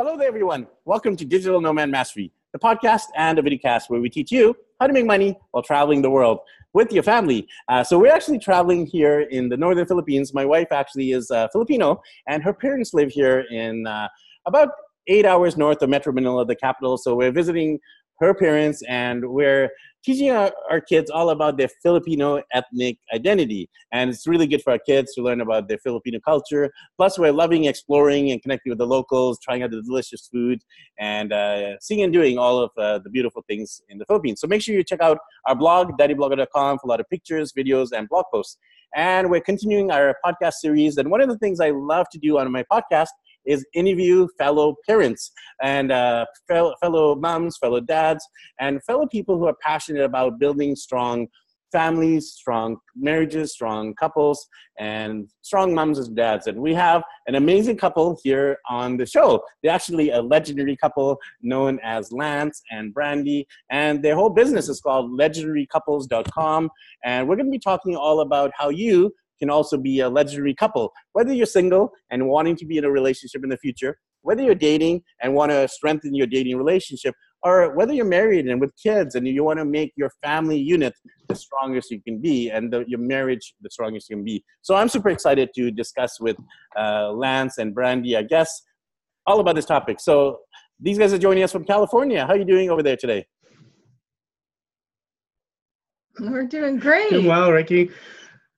Hello there, everyone. Welcome to Digital Nomad Mastery, the podcast and a videocast where we teach you how to make money while traveling the world with your family. Uh, so we're actually traveling here in the northern Philippines. My wife actually is uh, Filipino, and her parents live here in uh, about eight hours north of Metro Manila, the capital. So we're visiting her parents, and we're teaching our, our, kids all about their Filipino ethnic identity. And it's really good for our kids to learn about their Filipino culture. Plus, we're loving exploring and connecting with the locals, trying out the delicious food, and uh, seeing and doing all of uh, the beautiful things in the Philippines. So make sure you check out our blog, daddyblogger.com, for a lot of pictures, videos, and blog posts. And we're continuing our podcast series. And one of the things I love to do on my podcast is interview fellow parents and uh, fellow, fellow moms, fellow dads, and fellow people who are passionate about building strong families, strong marriages, strong couples, and strong moms and dads. And we have an amazing couple here on the show. They're actually a legendary couple known as Lance and Brandy, and their whole business is called legendarycouples.com. And we're going to be talking all about how you can also be a legendary couple. Whether you're single and wanting to be in a relationship in the future, whether you're dating and want to strengthen your dating relationship, or whether you're married and with kids and you want to make your family unit the strongest you can be and the, your marriage the strongest you can be. So I'm super excited to discuss with uh, Lance and Brandy, I guess, all about this topic. So these guys are joining us from California. How are you doing over there today? We're doing great. Doing well, Ricky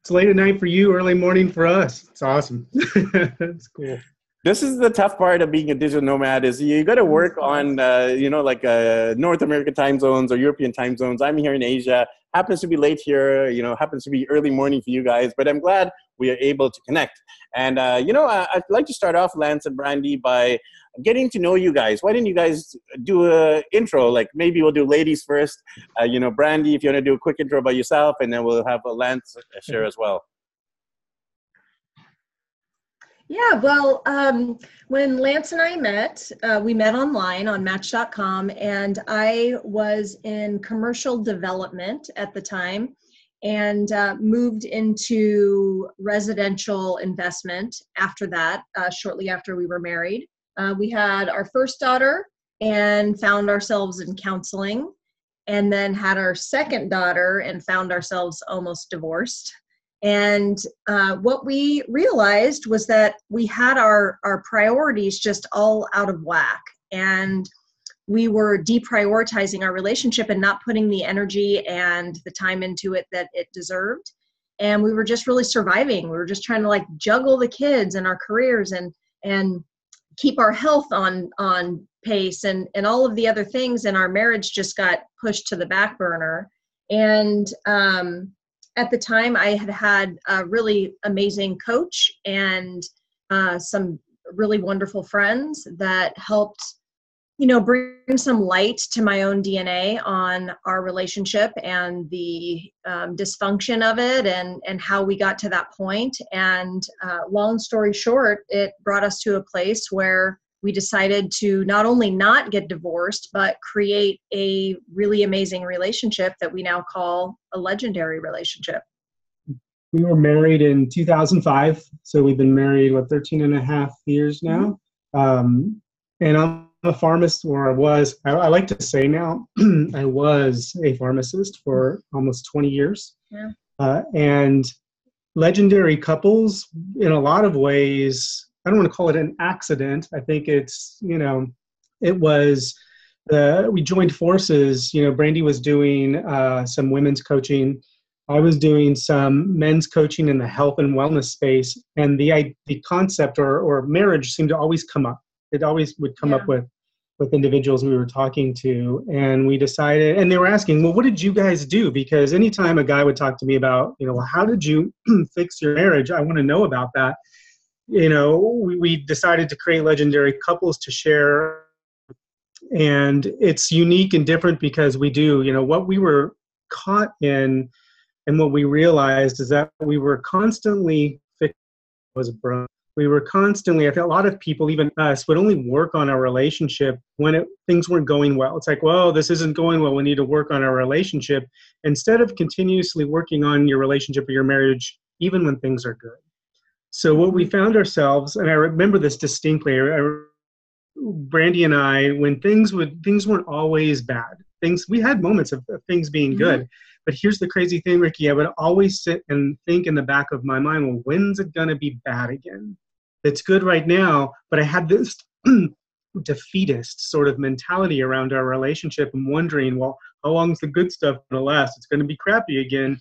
it's late at night for you, early morning for us. It's awesome. it's cool. This is the tough part of being a digital nomad is you got to work on uh, you know like uh, North American time zones or European time zones. I'm here in Asia. Happens to be late here. You know, happens to be early morning for you guys. But I'm glad we are able to connect. And uh, you know, I'd like to start off, Lance and Brandy, by getting to know you guys. Why didn't you guys do a intro? Like maybe we'll do ladies first. Uh, you know, Brandy, if you want to do a quick intro about yourself, and then we'll have a Lance share as well. Yeah, well, um, when Lance and I met, uh, we met online on Match.com, and I was in commercial development at the time and uh, moved into residential investment after that, uh, shortly after we were married. Uh, we had our first daughter and found ourselves in counseling, and then had our second daughter and found ourselves almost divorced. And uh, what we realized was that we had our, our priorities just all out of whack. And we were deprioritizing our relationship and not putting the energy and the time into it that it deserved. And we were just really surviving. We were just trying to like juggle the kids and our careers and and keep our health on on pace and and all of the other things. And our marriage just got pushed to the back burner. And um, at the time i had had a really amazing coach and uh, some really wonderful friends that helped you know bring some light to my own dna on our relationship and the um, dysfunction of it and and how we got to that point. And uh, long story short it brought us to a place where we decided to not only not get divorced but create a really amazing relationship that we now call a legendary relationship we were married in 2005 so we've been married what 13 and a half years now mm-hmm. um, and i'm a pharmacist, or I was, I, I like to say now, I was a pharmacist for almost 20 years. Yeah. Uh, and legendary couples, in a lot of ways, I don't want to call it an accident. I think it's, you know, it was, uh, we joined forces. You know, Brandy was doing uh, some women's coaching. I was doing some men's coaching in the health and wellness space, and the the concept or or marriage seemed to always come up it always would come yeah. up with with individuals we were talking to and we decided and they were asking well what did you guys do because anytime a guy would talk to me about you know well how did you fix your marriage i want to know about that you know we, we decided to create legendary couples to share. And it's unique and different because we do you know what we were caught in and what we realized is that we were constantly was broken we were constantly i think a lot of people even us would only work on our relationship when it, things weren't going well. It's like well this isn't going well. We need to work on our relationship. Instead of continuously working on your relationship or your marriage even when things are good so what we found ourselves and i remember this distinctly I Brandy and I, when things would things weren't always bad. Things we had moments of, of things being mm-hmm. good. But here's the crazy thing, Ricky. I would always sit and think in the back of my mind, well, when's it gonna be bad again? It's good right now, but I had this defeatist sort of mentality around our relationship and wondering, well, how long is the good stuff gonna last? It's gonna be crappy again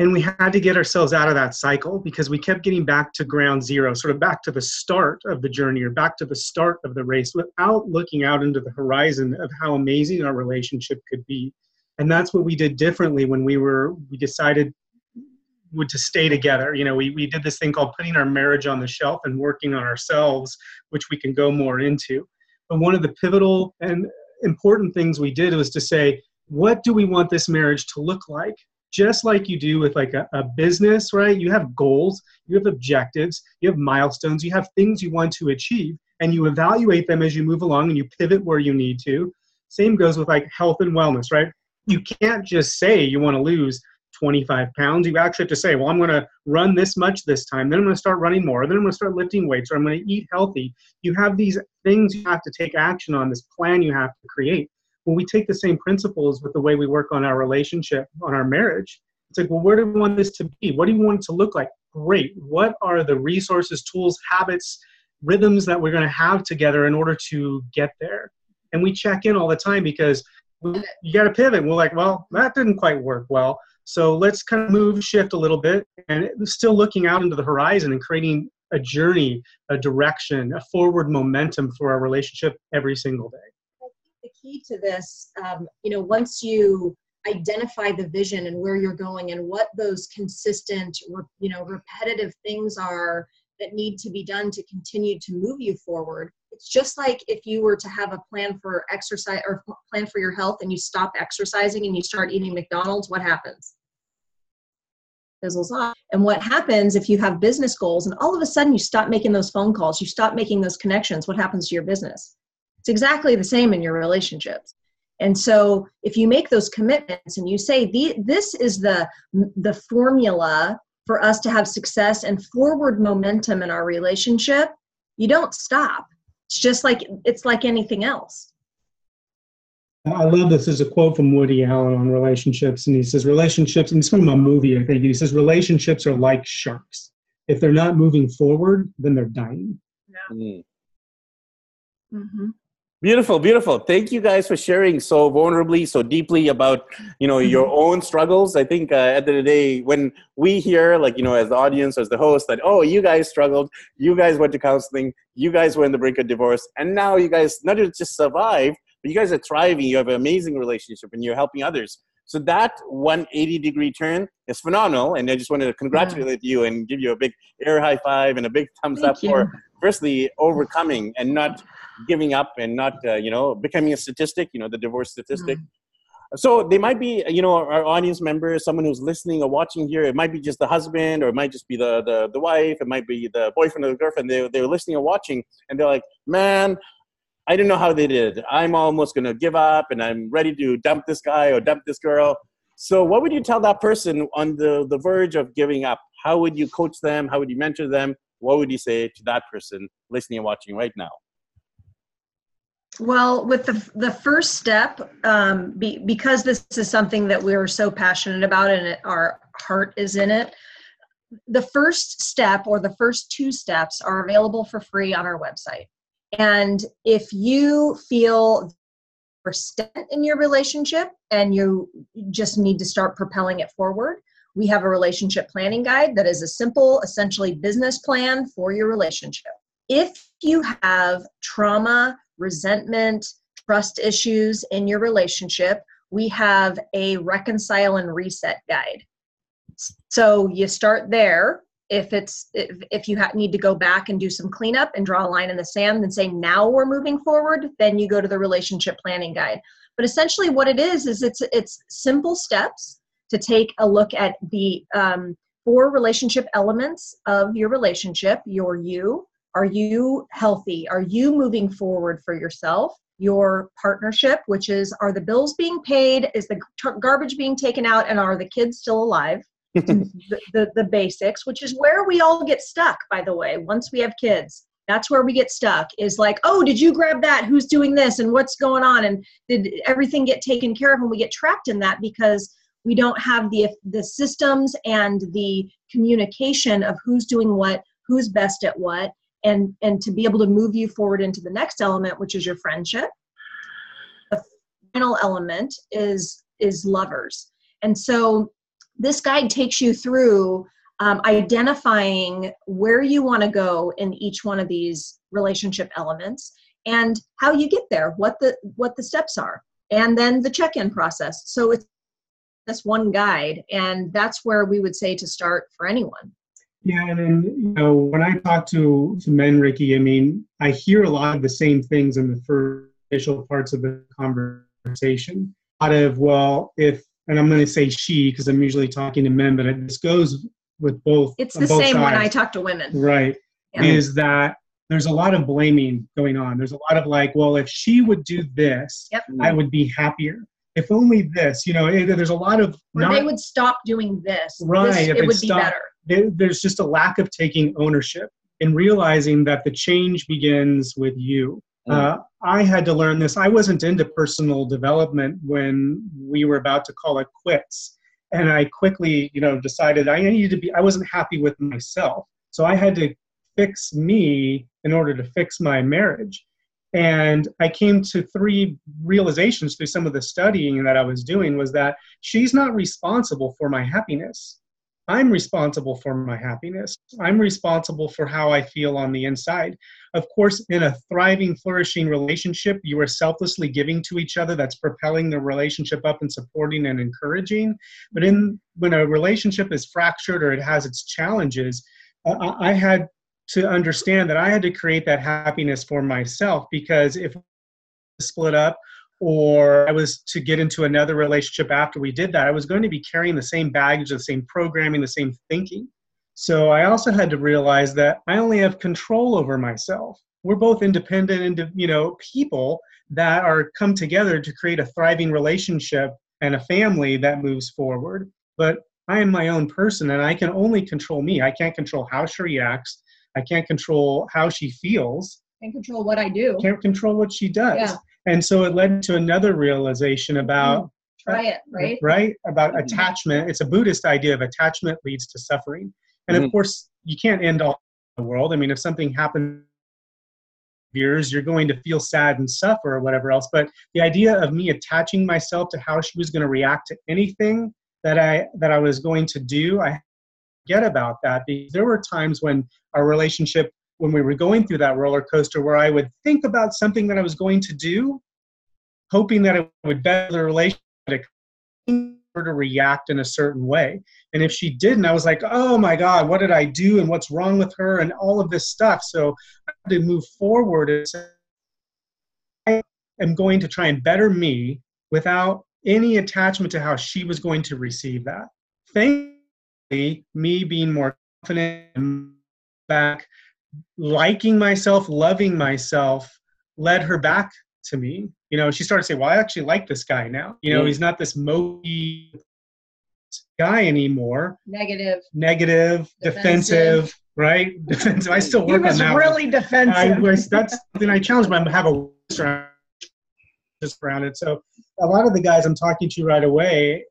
and we had to get ourselves out of that cycle because we kept getting back to ground zero sort of back to the start of the journey or back to the start of the race without looking out into the horizon of how amazing our relationship could be. And that's what we did differently when we were we decided would to stay together. You know we, we did this thing called putting our marriage on the shelf and working on ourselves which we can go more into. But one of the pivotal and important things we did was to say what do we want this marriage to look like just like you do with like a, a, business right? You have goals you have objectives you have milestones you have things you want to achieve and you evaluate them as you move along and you pivot where you need to. Same goes with like health and wellness right? You can't just say you want to lose 25 pounds. You actually have to say well i'm going to run this much this time then i'm going to start running more then i'm going to start lifting weights or i'm going to eat healthy. You have these things you have to take action on this plan you have to create when we take the same principles with the way we work on our relationship, on our marriage, it's like, well, where do we want this to be? What do you want it to look like? Great. What are the resources, tools, habits, rhythms that we're going to have together in order to get there? And we check in all the time because we, you got to pivot. We're like, well, that didn't quite work well. So let's kind of move, shift a little bit, and still looking out into the horizon and creating a journey, a direction, a forward momentum for our relationship every single day key to this, um, you know, once you identify the vision and where you're going and what those consistent, you know, repetitive things are that need to be done to continue to move you forward. It's just like if you were to have a plan for exercise or plan for your health and you stop exercising and you start eating McDonald's, what happens? fizzles off. And what happens if you have business goals and all of a sudden you stop making those phone calls, you stop making those connections, what happens to your business? It's exactly the same in your relationships. And so if you make those commitments and you say this is the the formula for us to have success and forward momentum in our relationship, you don't stop. It's just like it's like anything else. I love this. There's a quote from Woody Allen on relationships, and he says, Relationships, and it's from a movie, I think. He says, Relationships are like sharks. If they're not moving forward, then they're dying. Yeah. Mm. Mm-hmm. Beautiful, beautiful. Thank you guys for sharing so vulnerably, so deeply about you know your own struggles. I think uh, at the end of the day, when we hear like you know as the audience, as the host, that oh you guys struggled, you guys went to counseling, you guys were in the brink of divorce, and now you guys not just survived, but you guys are thriving. You have an amazing relationship, and you're helping others. So that 180 degree turn is phenomenal, and I just wanted to congratulate yeah. you and give you a big air high five and a big thumbs Thank up you. for firstly overcoming and not giving up and not uh, you know becoming a statistic you know the divorce statistic. Mm-hmm. so they might be you know our audience member someone who's listening or watching here it might be just the husband or it might just be the the, the wife it might be the boyfriend or the girlfriend they, they're listening or watching and they're like man i didn't know how they did. I'm almost going to give up and i'm ready to dump this guy or dump this girl. So what would you tell that person on the, the verge of giving up? How would you coach them? How would you mentor them? What would you say to that person listening and watching right now well, with the the first step, um, be, because this is something that we're so passionate about and it, our heart is in it, the first step or the first two steps are available for free on our website. And if you feel you're in your relationship and you just need to start propelling it forward, we have a relationship planning guide that is a simple, essentially business plan for your relationship. If you have trauma resentment, trust issues in your relationship, we have a reconcile and reset guide. So you start there. If it's if, if you ha- need to go back and do some cleanup and draw a line in the sand and say now we're moving forward, then you go to the relationship planning guide. But essentially, what it is is it's it's simple steps to take a look at the um, four relationship elements of your relationship: your you, are you healthy? Are you moving forward for yourself? Your partnership, which is are the bills being paid? Is the garbage being taken out? And are the kids still alive? the, the, the basics, which is where we all get stuck, by the way, once we have kids. that's where we get stuck is like oh did you grab that who's doing this and what's going on and did everything get taken care of and we get trapped in that because we don't have the the systems and the communication of who's doing what who's best at what and and to be able to move you forward into the next element which is your friendship. The final element is is lovers. And so this guide takes you through um, identifying where you want to go in each one of these relationship elements and how you get there what the what the steps are and then the check-in process. So it's this one guide and that's where we would say to start for anyone yeah and then you know when i talk to, to men ricky i mean i hear a lot of the same things in the first initial parts of the conversation out of well if and i'm going to say she because i'm usually talking to men but it, this goes with both. It's the same sides. when I talk to women. Right. Yeah. Is that there's a lot of blaming going on. There's a lot of like, well, if she would do this, yep. I would be happier. If only this, you know, there's a lot of. Or not, they would stop doing this. Right. This, it would be better. There's just a lack of taking ownership and realizing that the change begins with you. Mm. Uh, I had to learn this. I wasn't into personal development when we were about to call it quits and I quickly, you know, decided I needed to be. I wasn't happy with myself, so I had to fix me in order to fix my marriage. And I came to three realizations through some of the studying that I was doing was that she's not responsible for my happiness. I'm responsible for my happiness. I'm responsible for how I feel on the inside. Of course, in a thriving, flourishing relationship, you are selflessly giving to each other. That's propelling the relationship up and supporting and encouraging. But in when a relationship is fractured or it has its challenges, uh, I had to understand that I had to create that happiness for myself because if split up or I was to get into another relationship after we did that, I was going to be carrying the same baggage, the same programming, the same thinking. So I also had to realize that I only have control over myself. We're both independent, and you know, people that are come together to create a thriving relationship and a family that moves forward. But I am my own person, and I can only control me. I can't control how she reacts. I can't control how she feels. Can't control what I do. Can't control what she does. Yeah. And so it led to another realization about mm, try it, right? Right? About mm-hmm. attachment. It's a Buddhist idea of attachment leads to suffering. And mm-hmm. of course, you can't end all the world. I mean, if something happens years, you're going to feel sad and suffer or whatever else. But the idea of me attaching myself to how she was going to react to anything that I that I was going to do, I get about that because there were times when our relationship when we were going through that roller coaster where I would think about something that I was going to do, hoping that it would better the relationship, to react in a certain way. And if she didn't, I was like, oh my God, what did I do? And what's wrong with her? And all of this stuff. So I had to move forward and say, I am going to try and better me without any attachment to how she was going to receive that. Thankfully, me being more confident back liking myself, loving myself led her back to me. You know, she started to say, Well, I actually like this guy now. You know, mm. he's not this mopey guy anymore. Negative. Negative, defensive, defensive right? Defensive. I still work on that. really one. defensive. I was, that's something I challenge my have a just around it. So a lot of the guys I'm talking to right away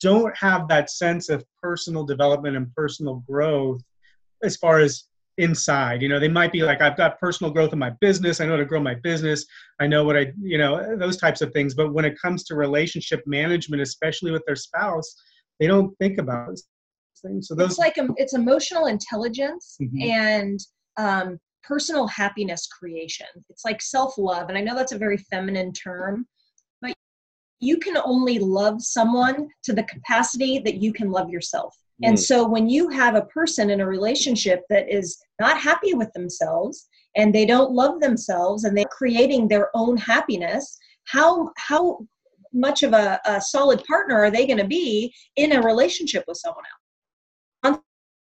don't have that sense of personal development and personal growth as far as inside you know they might be like i've got personal growth in my business. I know how to grow my business. I know what i you know those types of things. But when it comes to relationship management especially with their spouse they don't think about those things. So those it's like a, it's emotional intelligence mm-hmm. and um, personal happiness creation. It's like self-love and i know that's a very feminine term but you can only love someone to the capacity that you can love yourself and mm. so when you have a person in a relationship that is not happy with themselves and they don't love themselves and they're creating their own happiness, how how much of a, a solid partner are they going to be in a relationship with someone else?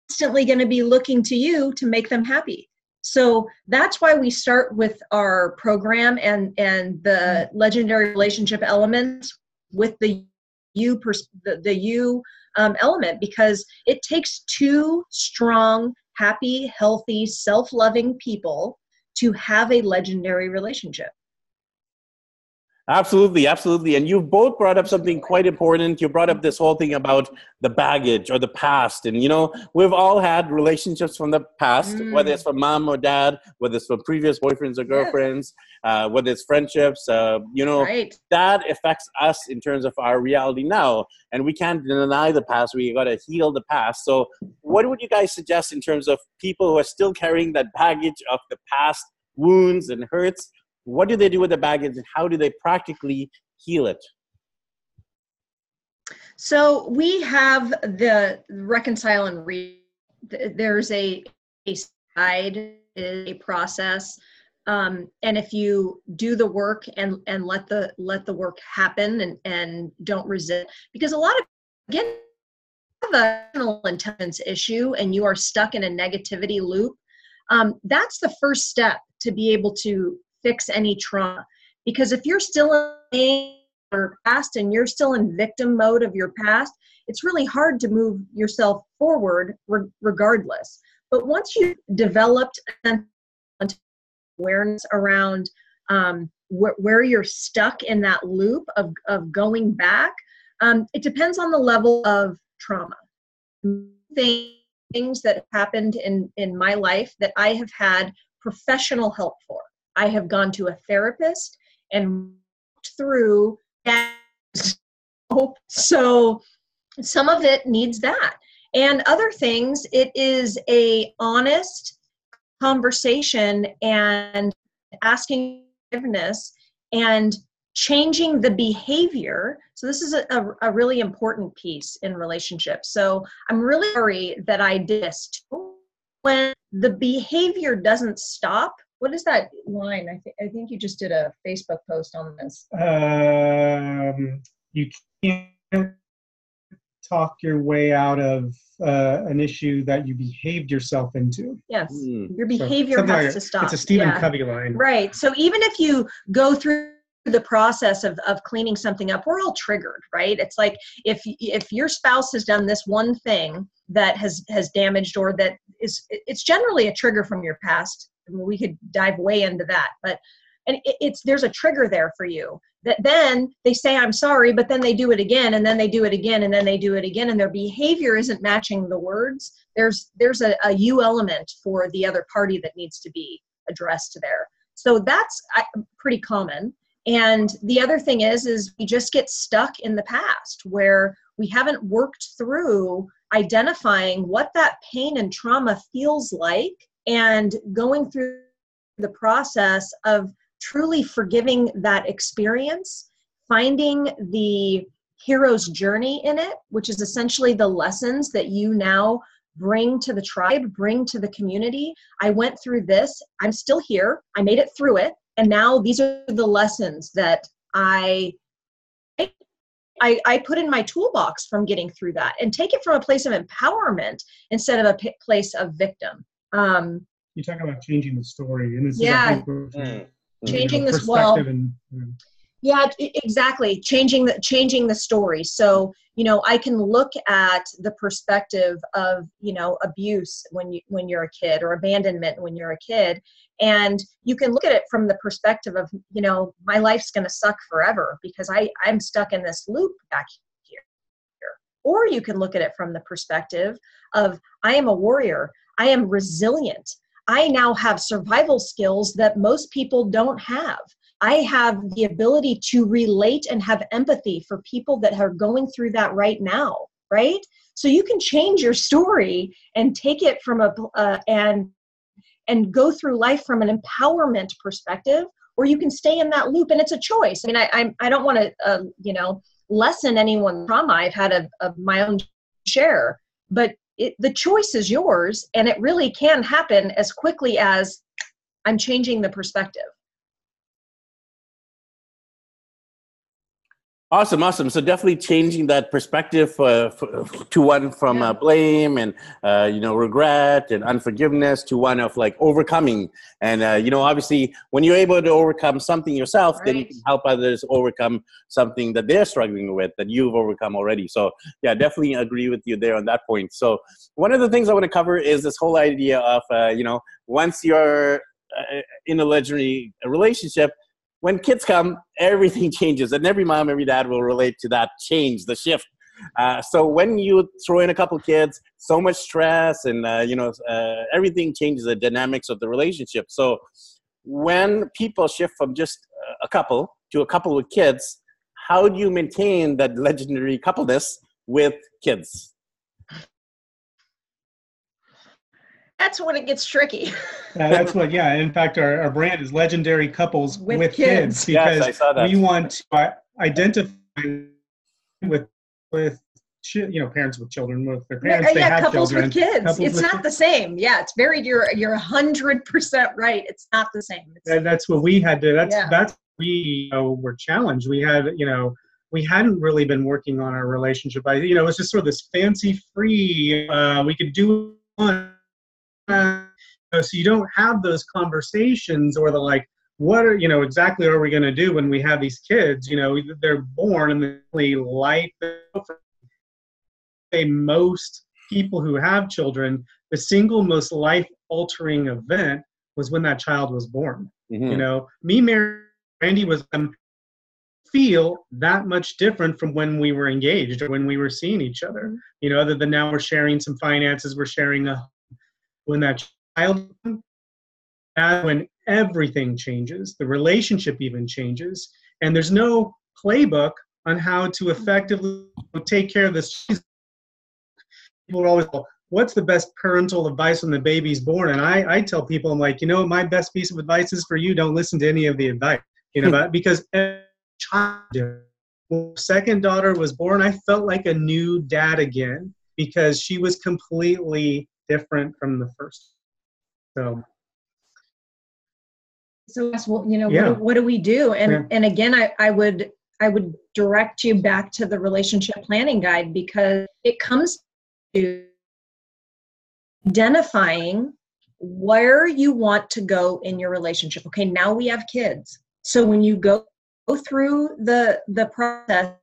Constantly going to be looking to you to make them happy. So that's why we start with our program and and the mm. legendary relationship elements with the you pers- the, the you um, element because it takes two strong happy, healthy, self loving people to have a legendary relationship. Absolutely, absolutely. And you've both brought up something quite important. You brought up this whole thing about the baggage or the past. And, you know, we've all had relationships from the past, mm. whether it's from mom or dad, whether it's from previous boyfriends or girlfriends, uh, whether it's friendships, uh, you know, right. that affects us in terms of our reality now. And we can't deny the past. We got to heal the past. So, what would you guys suggest in terms of people who are still carrying that baggage of the past wounds and hurts? What do they do with the baggage and how do they practically heal it? So we have the reconcile and read there's a, a side a process um, and if you do the work and and let the let the work happen and and don't resist because a lot of again emotional intelligence issue and you are stuck in a negativity loop um, that's the first step to be able to fix any trauma. Because if you're still in your past and you're still in victim mode of your past, it's really hard to move yourself forward re- regardless. But once you've developed awareness around um, wh- where you're stuck in that loop of, of going back, um, it depends on the level of trauma. Things that happened in, in my life that I have had professional help for. I have gone to a therapist and through that. So some of it needs that. And other things, it is a honest conversation and asking forgiveness and changing the behavior. So this is a, a, a, really important piece in relationships. So I'm really sorry that I did this. When the behavior doesn't stop, what is that line? I think I think you just did a Facebook post on this. Um, you can't talk your way out of uh, an issue that you behaved yourself into. Yes, mm. your behavior so, has like to stop. It's a Stephen yeah. Covey line, right? So even if you go through the process of, of cleaning something up we're all triggered right it's like if if your spouse has done this one thing that has has damaged or that is it's generally a trigger from your past we could dive way into that but and it, it's there's a trigger there for you that then they say i'm sorry but then they do it again and then they do it again and then they do it again and their behavior isn't matching the words. There's there's a, a you element for the other party that needs to be addressed there. So that's pretty common. And the other thing is is we just get stuck in the past where we haven't worked through identifying what that pain and trauma feels like and going through the process of truly forgiving that experience, finding the hero's journey in it, which is essentially the lessons that you now bring to the tribe, bring to the community. I went through this, I'm still here, I made it through it, and now these are the lessons that I I, I, put in my toolbox from getting through that and take it from a place of empowerment instead of a p- place of victim. Um, you talk about changing the story, and this yeah, is mm. changing this well. And, yeah, exactly. Changing the changing the story. So you know, I can look at the perspective of you know abuse when you when you're a kid or abandonment when you're a kid, and you can look at it from the perspective of you know my life's going to suck forever because I I'm stuck in this loop back here. Or you can look at it from the perspective of I am a warrior. I am resilient. I now have survival skills that most people don't have. I have the ability to relate and have empathy for people that are going through that right now, right? So you can change your story and take it from a uh, and and go through life from an empowerment perspective, or you can stay in that loop, and it's a choice. I mean, I I, I don't want to uh, you know lessen anyone's trauma. I've had a, a my own share, but it, the choice is yours and it really can happen as quickly as i'm changing the perspective Awesome, awesome. So definitely changing that perspective uh, to one from yeah. uh, blame and uh, you know regret and unforgiveness to one of like overcoming. And uh, you know, obviously, when you're able to overcome something yourself, right. then you can help others overcome something that they're struggling with that you've overcome already. So yeah, definitely agree with you there on that point. So one of the things I want to cover is this whole idea of uh, you know once you're uh, in a legendary relationship when kids come, everything changes, and every mom, every dad will relate to that change, the shift. Uh, so when you throw in a couple kids, so much stress, and uh, you know uh, everything changes the dynamics of the relationship. So when people shift from just a couple to a couple with kids, how do you maintain that legendary coupleness with kids? That's when it gets tricky. yeah, that's what, yeah. In fact, our, our brand is legendary couples with, with kids. kids. because yes, we want to identify with with you know parents with children with their parents. Yeah, yeah couples children. with kids. Couples it's with not kids. the same. Yeah, it's very. You're you're hundred percent right. It's not the same. and that's what we had to. That's yeah. that's we you know, were challenged. We had you know we hadn't really been working on our relationship. I you know it was just sort of this fancy free. Uh, we could do one so you don't have those conversations or the like what are you know exactly are we going to do when we have these kids? You know they're born and the life they most people who have children the single most life altering event was when that child was born. Mm-hmm. you know me mary Brandy was um, feel that much different from when we were engaged or when we were seeing each other. You know other than now we're sharing some finances we're sharing a when that child that's when everything changes the relationship even changes and there's no playbook on how to effectively take care of this. People are always what's the best parental advice when the baby's born? And i, I tell people i'm like you know my best piece of advice is for you don't listen to any of the advice you know hmm. because child second daughter was born i felt like a new dad again because she was completely different from the first. So so well, you know, yeah. what, what, do we do? And yeah. and again, I, I would I would direct you back to the relationship planning guide because it comes to identifying where you want to go in your relationship. Okay, now we have kids. So when you go through the the process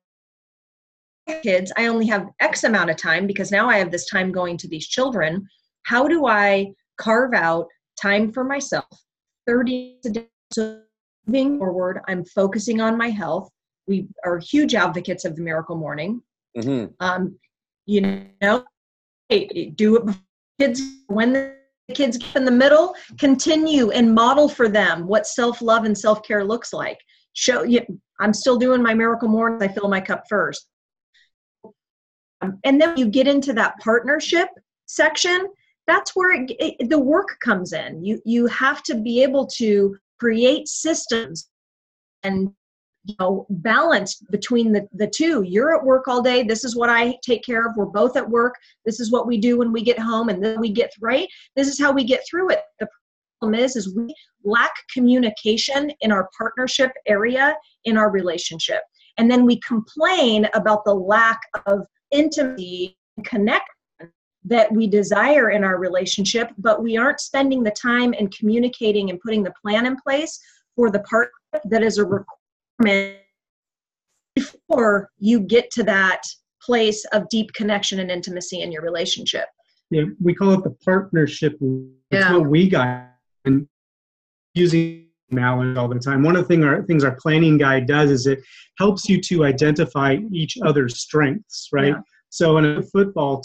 kids, I only have X amount of time because now I have this time going to these children. How do I carve out time for myself? 30 a day. So moving forward, I'm focusing on my health. We are huge advocates of the miracle morning. Mm-hmm. Um, you know, do it kids when the kids get in the middle continue and model for them what self-love and self-care looks like show you i'm still doing my miracle morning i fill my cup first Um, and then you get into that partnership section that's where it, it, the work comes in. You you have to be able to create systems and you know balance between the, the two. You're at work all day this is what i take care of we're both at work this is what we do when we get home and then we get right? This is how we get through it. The problem is is we lack communication in our partnership area in our relationship. And then we complain about the lack of intimacy and connection that we desire in our relationship, but we aren't spending the time and communicating and putting the plan in place for the part that is a requirement before you get to that place of deep connection and intimacy in your relationship. Yeah, we call it the partnership. That's yeah. what we got and using knowledge all the time. One of the thing our, things our planning guide does is it helps you to identify each other's strengths, right? Yeah. So in a football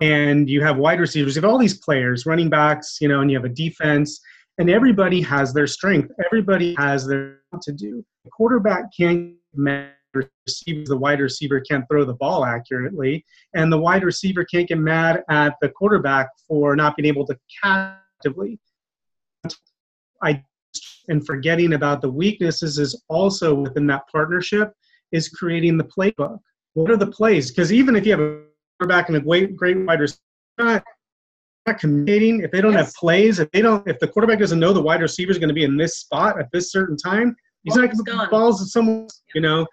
and you have wide receivers, you have all these players, running backs, you know, and you have a defense, and everybody has their strength. Everybody has their to do. The quarterback can't receive the wide receiver can't throw the ball accurately, and the wide receiver can't get mad at the quarterback for not being able to captively. I and forgetting about the weaknesses is also within that partnership is creating the playbook. What are the plays? Because even if you have a quarterback and a great great wide receiver, not, not communicating. If they don't yes. have plays, if they don't, if the quarterback doesn't know the wide receiver is going to be in this spot at this certain time, He's like Ball's gone. balls of someone, you know.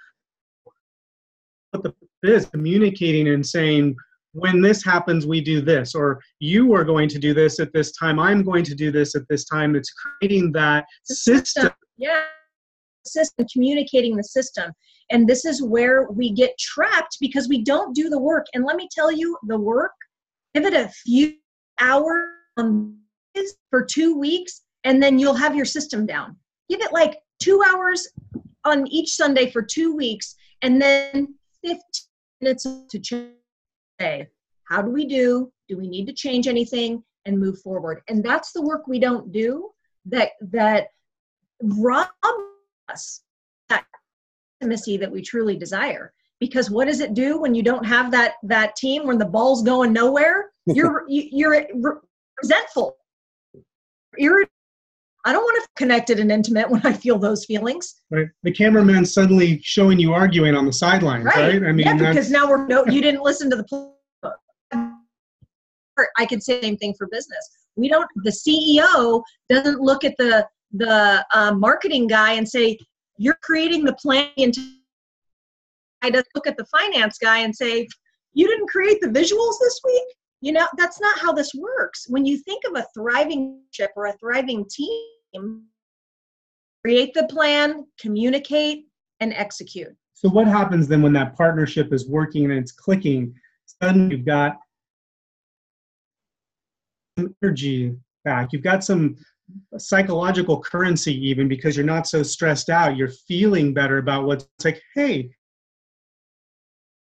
What the is communicating and saying, when this happens, we do this, or you are going to do this at this time. I'm going to do this at this time. It's creating that The system. Yeah. System, communicating the system. And this is where we get trapped because we don't do the work. And let me tell you, the work, give it a few hours on for two weeks, and then you'll have your system down. Give it like two hours on each Sunday for two weeks, and then 15 minutes to change. Say, how do we do? Do we need to change anything? And move forward. And that's the work we don't do that that rob us that intimacy that we truly desire because what does it do when you don't have that that team when the ball's going nowhere you're you- you're re- resentful irrit- i don't want to connected and intimate when i feel those feelings Right? The cameraman suddenly showing you arguing on the sidelines, right? I mean, yeah because now we're no you didn't listen to the playbook i could say the same thing for business we don't the ceo doesn't look at the the uh, marketing guy and say you're creating the plan and i doesn't look at the finance guy and say you didn't create the visuals this week you know that's not how this works when you think of a thriving ship or a thriving team create the plan communicate and execute so what happens then when that partnership is working and it's clicking? Suddenly you've got some energy back. You've got some psychological currency even because you're not so stressed out. You're feeling better about what's like, hey,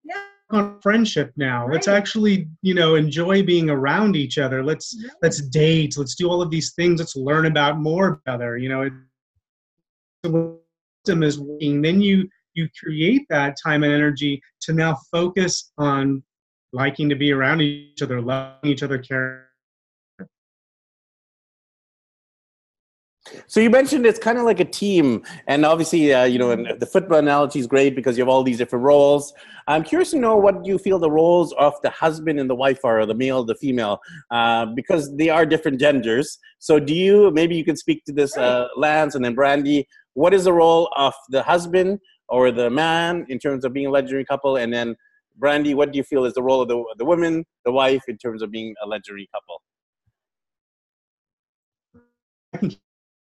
yeah on friendship now. Let's actually, you know, enjoy being around each other. Let's Yeah. let's date. Let's do all of these things. Let's learn about more together. You know, it, the system is working. Then you you create that time and energy to now focus on liking to be around each other, loving each other, caring. So you mentioned it's kind of like a team, and obviously, uh, you know, and the football analogy is great because you have all these different roles. I'm curious to know what you feel the roles of the husband and the wife are, or the male, the female, uh, because they are different genders. So, do you maybe you can speak to this, uh, Lance, and then Brandy? What is the role of the husband or the man in terms of being a legendary couple, and then Brandy, what do you feel is the role of the the woman, the wife, in terms of being a legendary couple?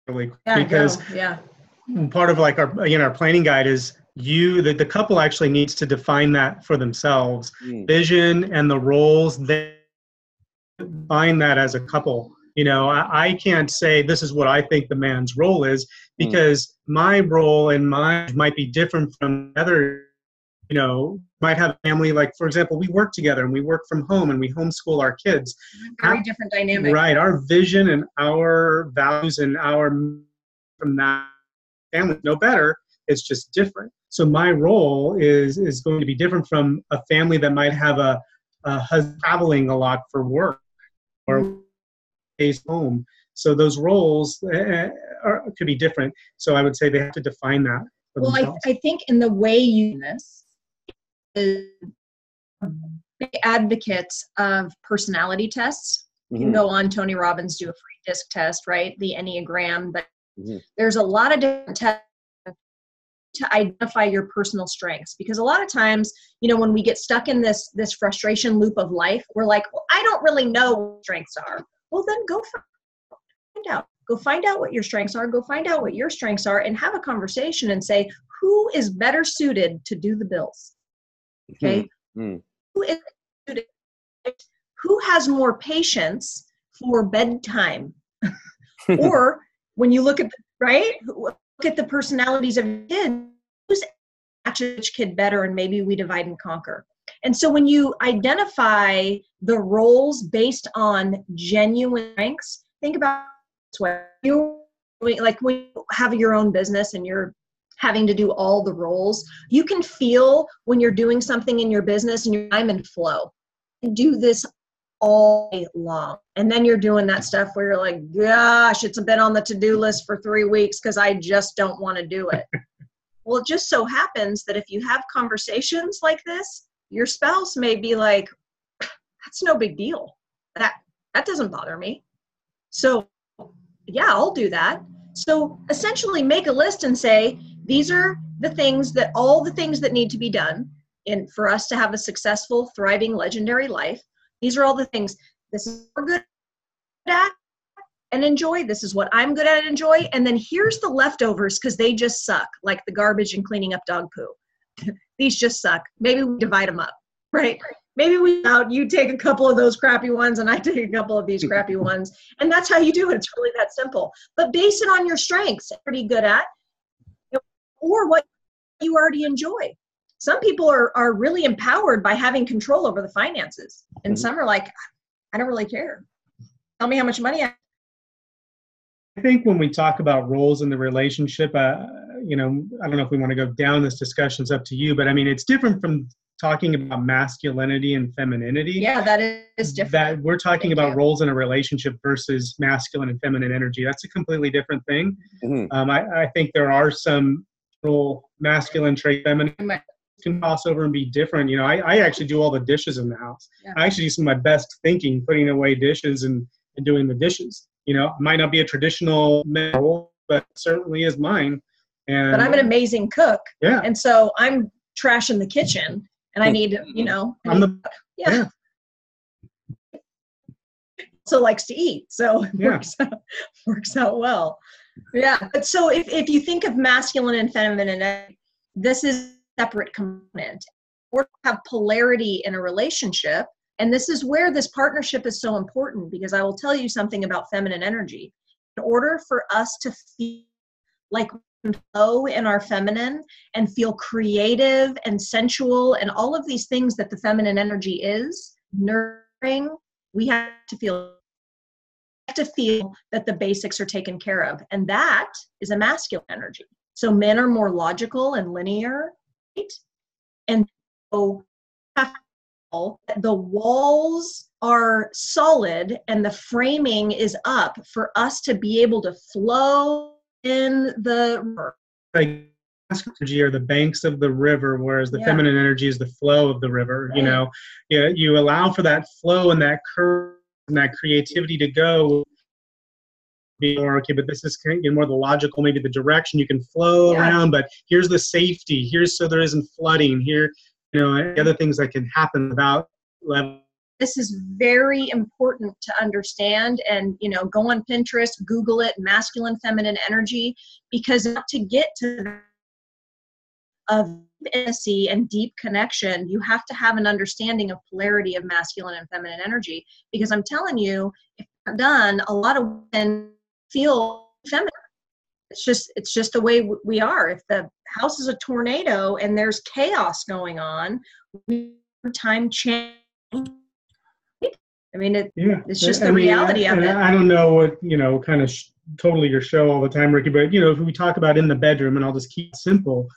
Really, yeah because yeah. part of like our you know our planning guide is you the, the couple actually needs to define that for themselves. Mm. vision and the roles they find that as a couple. You know I, I can't say this is what i think the man's role is because my role and mine might be different from other you know might have family like for example we work together and we work from home and we homeschool our kids mm-hmm. very different dynamic Right. Our vision and our values and our from that family no better. It's just different. So my role is is going to be different from a family that might have a, a husband traveling a lot for work or mm-hmm. stays home. So those roles uh, are, could be different. So I would say they have to define that well I. I think in the way you do this advocates of personality tests. You can Mhm. go on tony robbins do a free disc test right? The enneagram but Mhm. there's a lot of different tests to identify your personal strengths because a lot of times you know when we get stuck in this this frustration loop of life we're like well i don't really know what strengths are. Well then go find out. Go find out what your strengths are. Go find out what your strengths are and have a conversation and say who is better suited to do the bills okay Mm. who is who has more patience for bedtime or when you look at the, right look at the personalities of kids who's actually which kid better and maybe we divide and conquer and so when you identify the roles based on genuine strengths think about this way. you like when you have your own business and you're having to do all the roles you can feel when you're doing something in your business and you're I'm in flow do this all day long. And then you're doing that stuff where you're like, gosh, it's been on the to do list for three weeks because I just don't want to do it. well, it just so happens that if you have conversations like this, your spouse may be like, that's no big deal. That that doesn't bother me. So yeah, I'll do that. So essentially make a list and say, these are the things that all the things that need to be done in for us to have a successful, thriving, legendary life. These are all the things. This is what we're good at and enjoy. This is what I'm good at and enjoy. And then here's the leftovers because they just suck, like the garbage and cleaning up dog poo. These just suck. Maybe we divide them up, right? Maybe we out you take a couple of those crappy ones and I take a couple of these crappy ones. And that's how you do it. It's really that simple. But base it on your strengths, pretty good at, or what you already enjoy. Some people are, are really empowered by having control over the finances. And mm-hmm. some are like, I don't really care. Tell me how much money I I think when we talk about roles in the relationship, uh, you know, I don't know if we want to go down this discussion. It's up to you, but I mean, it's different from talking about masculinity and femininity. Yeah, that is different. That we're talking Thank about you. roles in a relationship versus masculine and feminine energy. That's a completely different thing. Mm-hmm. Um, I, I, think there are some masculine trait, feminine can cross over and be different. You know, I, I actually do all the dishes in the house. Yeah. I actually do some of my best thinking, putting away dishes and, and doing the dishes you know, might not be a traditional role, but certainly is mine. And but I'm an amazing cook. Yeah. And so I'm trashing the kitchen and I need, you know, I'm the, yeah. yeah. So likes to eat. So it yeah. works, out, works out well. Yeah. But so if, if you think of masculine and feminine, this is separate component. Or have polarity in a relationship, and this is where this partnership is so important because I will tell you something about feminine energy. In order for us to feel like flow in our feminine and feel creative and sensual and all of these things that the feminine energy is, nurturing, we have to feel to feel that the basics are taken care of. And that is a masculine energy. So men are more logical and linear, right? And so the walls are solid and the framing is up for us to be able to flow in the like energy are the banks of the river whereas the yeah. feminine energy is the flow of the river right. you know yeah you allow for that flow and that curve and that creativity to go be more okay but this is kind of more the logical maybe the direction you can flow yeah. around but here's the safety here's so there isn't flooding here you know, other things that can happen about level. This is very important to understand and, you know, go on Pinterest, Google it, masculine, feminine energy, because to get to of intimacy and deep connection, you have to have an understanding of polarity of masculine and feminine energy. Because I'm telling you, if not done, a lot of women feel feminine it's just it's just the way we are if the house is a tornado and there's chaos going on time change i mean it, yeah. it's just the mean, reality I, of it i don't know what you know kind of sh- totally your show all the time ricky but you know if we talk about in the bedroom and i'll just keep it simple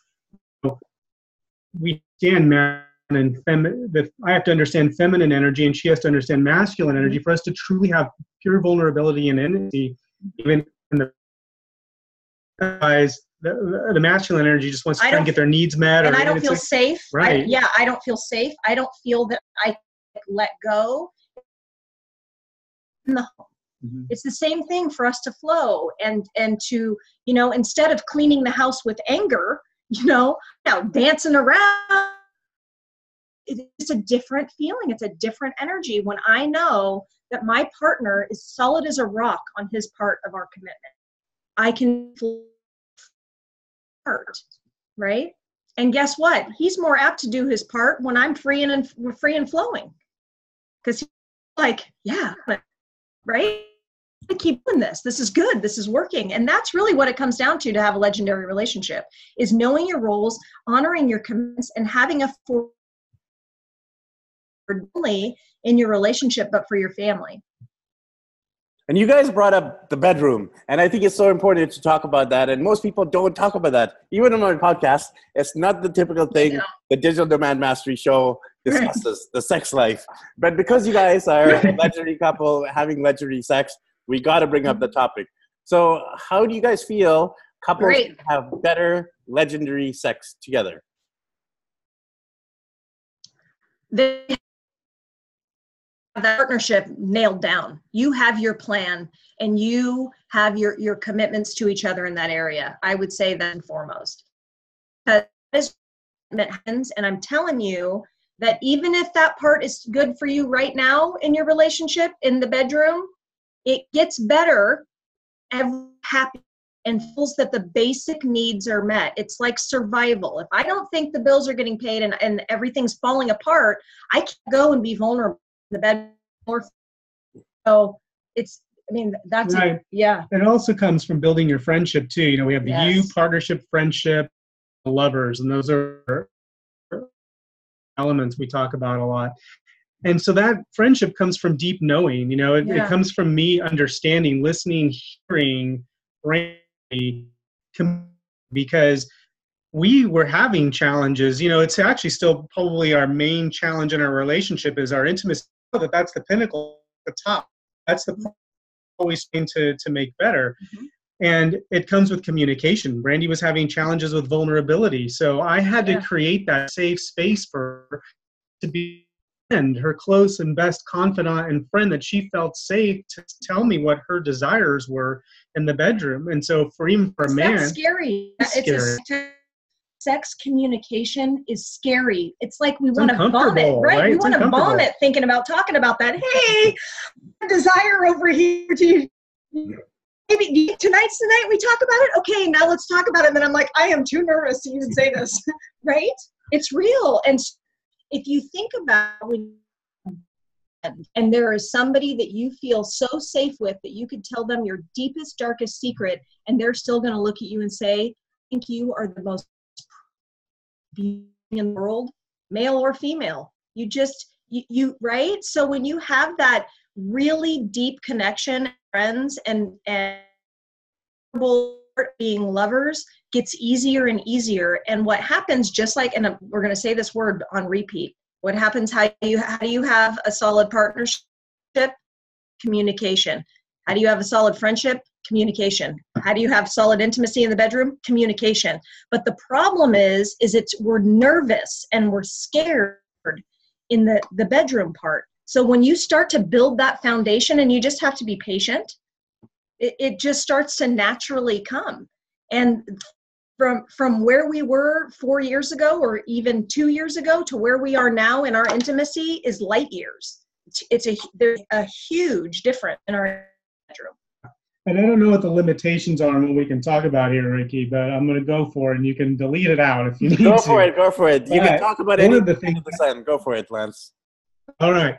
we can man and feminine that i have to understand feminine energy and she has to understand masculine energy mm-hmm. for us to truly have pure vulnerability and energy even in the guys the, the masculine energy just wants to try and get their needs met and or, i don't feel like, safe. Right. I, yeah i don't feel safe. I don't feel that i let go in the home. Mm-hmm. it's the same thing for us to flow and and to you know instead of cleaning the house with anger you know now dancing around it's a different feeling. It's a different energy. When i know that my partner is solid as a rock on his part of our commitment i can part, right? And guess what? He's more apt to do his part when I'm free and free and flowing, because he's like, yeah, right. I keep doing this. This is good. This is working. And that's really what it comes down to to have a legendary relationship is knowing your roles, honoring your commitments, and having a for only in your relationship, but for your family. And you guys brought up the bedroom, and I think it's so important to talk about that. And most people don't talk about that, even on my podcast. It's not the typical thing yeah. the Digital Nomad Mastery Show discusses the sex life. But because you guys are a legendary couple having legendary sex, we got to bring up the topic. So, how do you guys feel couples have better legendary sex together? They that partnership nailed down. You have your plan and you have your your commitments to each other in that area. I would say that foremost. because and I'm telling you that even if that part is good for you right now in your relationship in the bedroom, it gets better every happy and feels that the basic needs are met. It's like survival. If I don't think the bills are getting paid and, and everything's falling apart, I can't go and be vulnerable the bed more. So it's, I mean, that's, right. yeah. It also comes from building your friendship too. You know, we have the yes. you, partnership, friendship, lovers, and those are elements we talk about a lot. And so that friendship comes from deep knowing, you know, it, yeah. it comes from me understanding, listening, hearing, because we were having challenges you know it's actually still probably our main challenge in our relationship is our intimacy that that's the pinnacle the top that's the always thing to to make better mm-hmm. and it comes with communication brandy was having challenges with vulnerability so i had yeah. to create that safe space for her to be her close and best confidant and friend that she felt safe to tell me what her desires were in the bedroom. And so for even for a man, that's scary. It's, scary. A, sex communication is scary. It's like we want to vomit, right? right? We want to vomit thinking about talking about that. Hey, desire over here to maybe tonight's the night we talk about it. Okay, now let's talk about it. And then I'm like, I am too nervous to even say this, right? It's real. And if you think about when and there is somebody that you feel so safe with that you could tell them your deepest darkest secret and they're still going to look at you and say i think you are the most in the world male or female you just you, you right so when you have that really deep connection friends and and being lovers gets easier and easier and what happens just like and we're going to say this word on repeat what happens? How do you how do you have a solid partnership? Communication. How do you have a solid friendship? Communication. How do you have solid intimacy in the bedroom? Communication. But the problem is, is it's we're nervous and we're scared in the the bedroom part. So when you start to build that foundation, and you just have to be patient, it, it just starts to naturally come. And from from where we were four years ago or even two years ago to where we are now in our intimacy is light years it's, it's a there's a huge difference in our bedroom and I don't know what the limitations are and what we can talk about here, Ricky, but I'm going to go for it, and you can delete it out if you need go to. for it. Go for it. You can talk about anything. Of the things that, go for it, Lance. All right.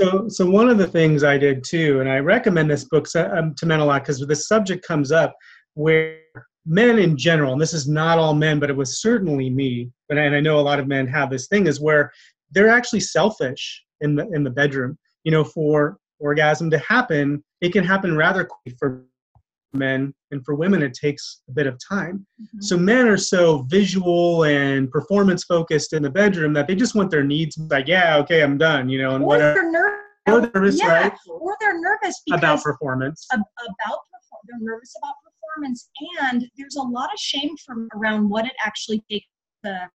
So, so one of the things I did too, and I recommend this book um, to men a lot because the subject comes up where men in general, and this is not all men, but it was certainly me, but and I know a lot of men have this thing is where they're actually selfish in the in the bedroom. You know, for orgasm to happen, it can happen rather quickly for men and for women it takes a bit of time mm-hmm. so men are so visual and performance focused in the bedroom that they just want their needs like yeah okay i'm done you know and or whatever they're nervous, or they're nervous yeah. right or they're nervous about performance about they're nervous about performance and there's a lot of shame from around what it actually takes to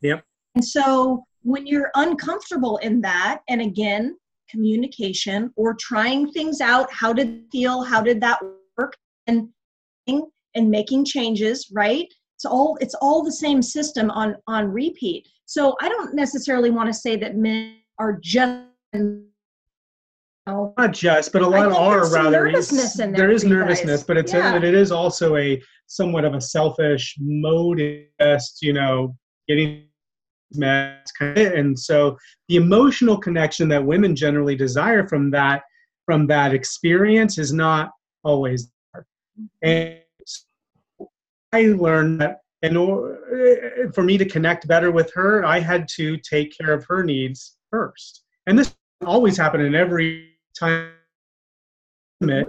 yep and so when you're uncomfortable in that and again communication or trying things out. How did it feel? How did that work? And and making changes right? It's all it's all the same system on on repeat. So i don't necessarily want to say that men are just not just, but a lot are rather. Nervousness in there, there is nervousness, but it's yeah. a, it is also a somewhat of a selfish modest, you know, getting and so the emotional connection that women generally desire from that from that experience is not always there. And I learned that in order uh, for me to connect better with her, I had to take care of her needs first, and this always happened in every time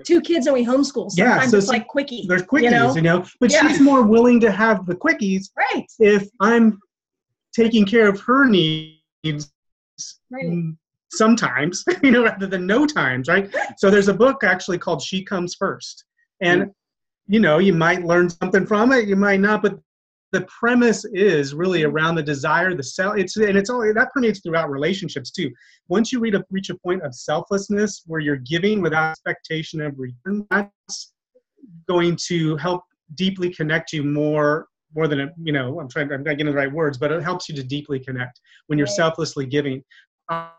two kids and we homeschool. Sometimes yeah, so it's like quickie. There's quickies, you know, you know? but yeah. she's more willing to have the quickies, right? If I'm taking care of her needs, right. sometimes, you know, rather than no times, right? So there's a book actually called "She Comes First. and mm. you know, you might learn something from it, you might not, but the premise is really mm-hmm. around the desire, the self. It's and it's all that permeates throughout relationships too. Once you reach a, reach a point of selflessness where you're giving without expectation of return, that's going to help deeply connect you more more than a you know i'm trying i'm not getting the right words but it helps you to deeply connect when you're Right. selflessly giving uh,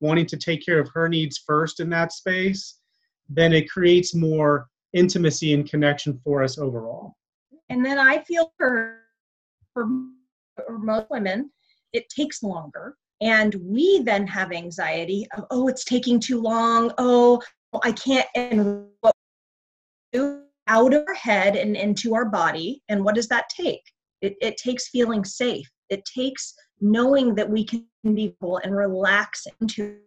wanting to take care of her needs first in that space then it creates more intimacy and connection for us overall and then I feel for for for most women, it takes longer, and we then have anxiety of oh, it's taking too long. Oh, I can't. And what do out of our head and into our body, and what does that take? It, it takes feeling safe. It takes knowing that we can be full and relax into.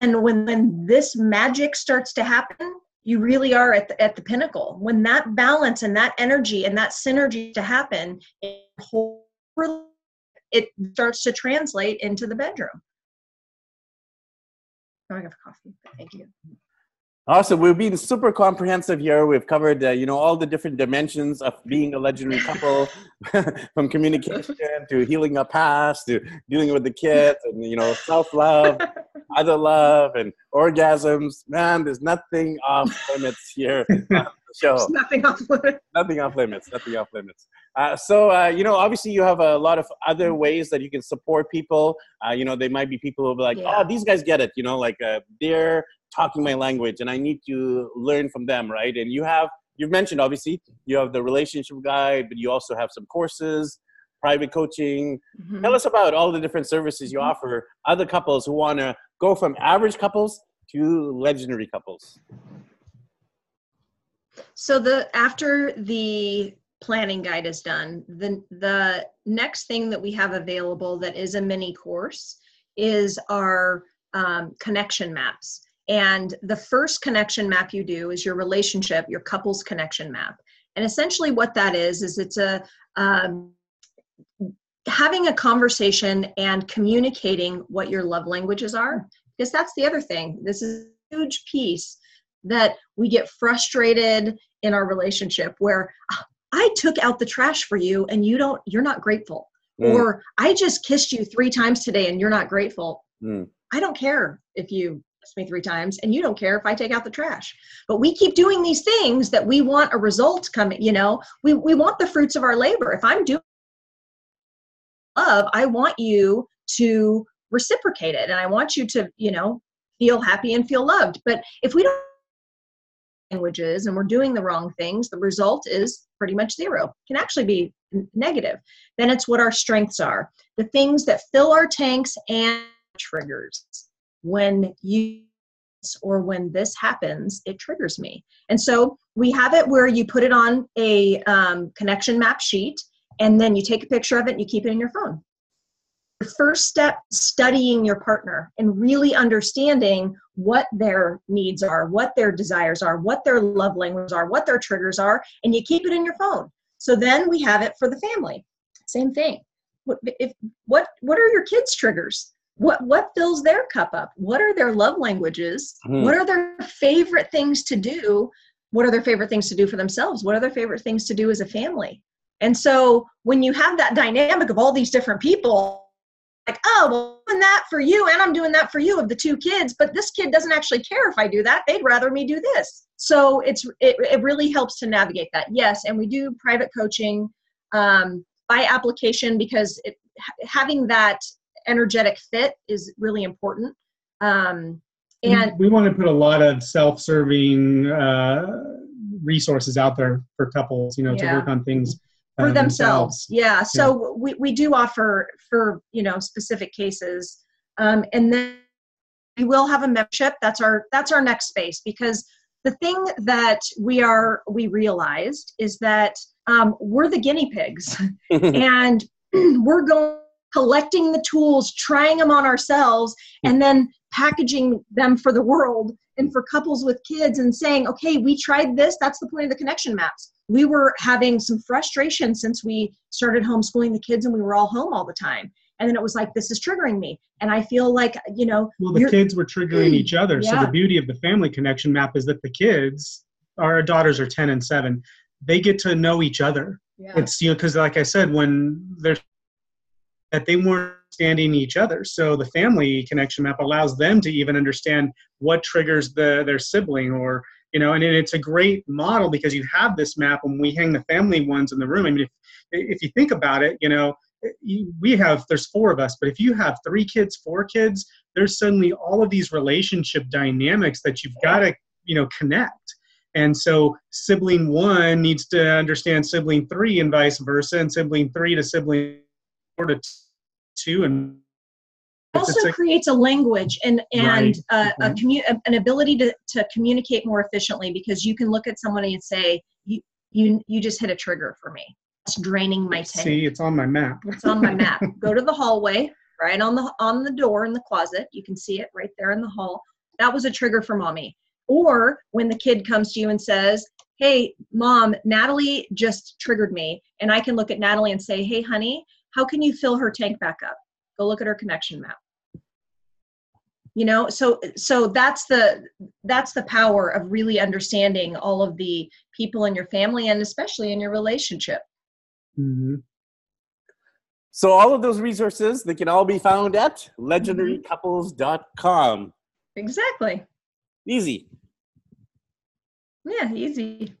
And when when this magic starts to happen, you really are at the, at the pinnacle when that balance and that energy and that synergy to happen it, it starts to translate into the bedroom i have coffee thank you Awesome. We've been super comprehensive here. We've covered, uh, you know, all the different dimensions of being a legendary couple, from communication to healing a past to dealing with the kids, and you know, self-love, other love, and orgasms. Man, there's nothing off limits here on the show. There's nothing off limits. nothing off limits nothing off limits uh, so uh, you know obviously you have a lot of other ways that you can support people uh, you know there might be people who will be like Yeah. oh these guys get it you know like uh, they're talking my language and i need to learn from them right and you have you've mentioned obviously you have the relationship guide but you also have some courses private coaching Mhm. tell us about all the different services you Mhm. offer other couples who want to go from average couples to legendary couples So the after the planning guide is done, the the next thing that we have available that is a mini course is our um, connection maps. And the first connection map you do is your relationship, your couple's connection map. And essentially, what that is is it's a um, having a conversation and communicating what your love languages are, because that's the other thing. This is a huge piece that we get frustrated in our relationship where "Ah, I took out the trash for you and you don't you're not grateful Mm. or I just kissed you 3 times today and you're not grateful. Mm. I don't care if you kiss me 3 times and you don't care if I take out the trash. But we keep doing these things that we want a result coming, you know. We we want the fruits of our labor. If I'm doing love, I want you to reciprocate it and I want you to, you know, feel happy and feel loved. But if we don't languages and we're doing the wrong things, the result is pretty much zero. It can actually be negative. Then it's what our strengths are, the things that fill our tanks and triggers. When you or when this happens, it triggers me. And so we have it where you put it on a um, connection map sheet and then you take a picture of it and you keep it in your phone. The first step, studying your partner and really understanding what their needs are, what their desires are, what their love languages are, what their triggers are, and you keep it in your phone. So then we have it for the family. Same thing. What if what what are your kids' triggers? What what fills their cup up? What are their love languages? Hmm. What are their favorite things to do? What are their favorite things to do for themselves? What are their favorite things to do as a family? And so when you have that dynamic of all these different people, like, oh, well, I'm doing that for you and I'm doing that for you of the two kids, but this kid doesn't actually care if I do that. They'd rather me do this. So it's it, it really helps to navigate that. Yes, and we do private coaching um, by application because it, having that energetic fit is really important. Um, and we, we want to put a lot of self-serving uh, resources out there for couples, you know, to work on things for uh, themselves. Yeah. So we, we do offer for, you know, specific cases. Um, and then we will have a membership. That's our, that's our next space because the thing that we are, we realized is that um, we're the guinea pigs and we're going collecting the tools, trying them on ourselves, and then packaging them for the world and for couples with kids and saying, okay, we tried this. That's the point of the connection maps. We were having some frustration since we started homeschooling the kids and we were all home all the time. And then it was like, this is triggering me. And I feel like, you know, Well, the kids were triggering each other. So the beauty of the family connection map is that the kids, our daughters are 10 and 7, they get to know each other. Yeah. It's, you know, because like I said, when they're that they weren't understanding each other. So the family connection map allows them to even understand what triggers the their sibling or you know and it's a great model because you have this map and we hang the family ones in the room i mean if, if you think about it you know we have there's four of us but if you have three kids four kids there's suddenly all of these relationship dynamics that you've got to you know connect and so sibling one needs to understand sibling three and vice versa, and sibling three to sibling four to two. And also creates a language and and right. a, a mm-hmm. commu- an ability to, to communicate more efficiently because you can look at somebody and say you you you just hit a trigger for me. It's draining my tank. See, it's on my map. It's on my map. Go to the hallway, right on the on the door in the closet. You can see it right there in the hall. That was a trigger for mommy. Or when the kid comes to you and says, Hey, mom, Natalie just triggered me. And I can look at Natalie and say, Hey, honey, how can you fill her tank back up? Go look at her connection map. You know, so so that's the that's the power of really understanding all of the people in your family and especially in your relationship. Mm-hmm. So all of those resources, they can all be found at legendarycouples.com. Exactly. Easy. Yeah, easy.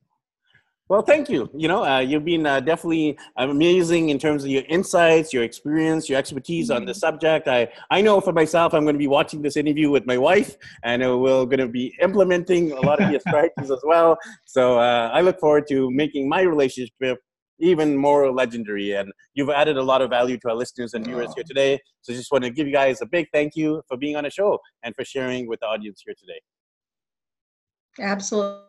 Well, thank you. You know, uh, you've been uh, definitely amazing in terms of your insights, your experience, your expertise mm-hmm. on the mm-hmm. subject. I, I know for myself, I'm going to be watching this interview with my wife, and uh, we're going to be implementing a lot of your strategies as well. So uh, I look forward to making my relationship even more legendary. And you've added a lot of value to our listeners and viewers here today. So just want to give you guys a big thank you for being on the show and for sharing with the audience here today. Absolutely.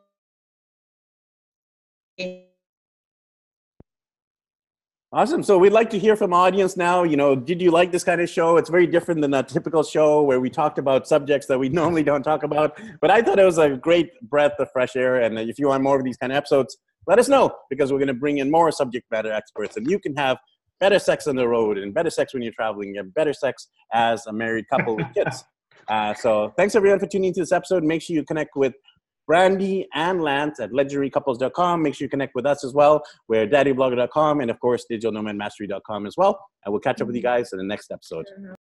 Awesome. So we'd like to hear from audience now. You know, did you like this kind of show? It's very different than a typical show where we talked about subjects that we normally don't talk about. But I thought it was a great breath of fresh air. And if you want more of these kind of episodes, let us know because we're going to bring in more subject matter experts and you can have better sex on the road and better sex when you're traveling and better sex as a married couple with kids. Uh, so thanks everyone for tuning into this episode. Make sure you connect with Brandy and Lance at legendarycouples.com. Make sure you connect with us as well. We're daddyblogger.com and, of course, digitalnomadmastery.com as well. And we'll catch up with you guys in the next episode. Mm-hmm.